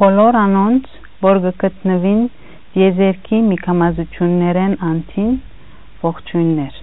բոլոր անոնց որ կը գտնուին տիեզերքի մի քամազութիւններէն անդին ողջոյններ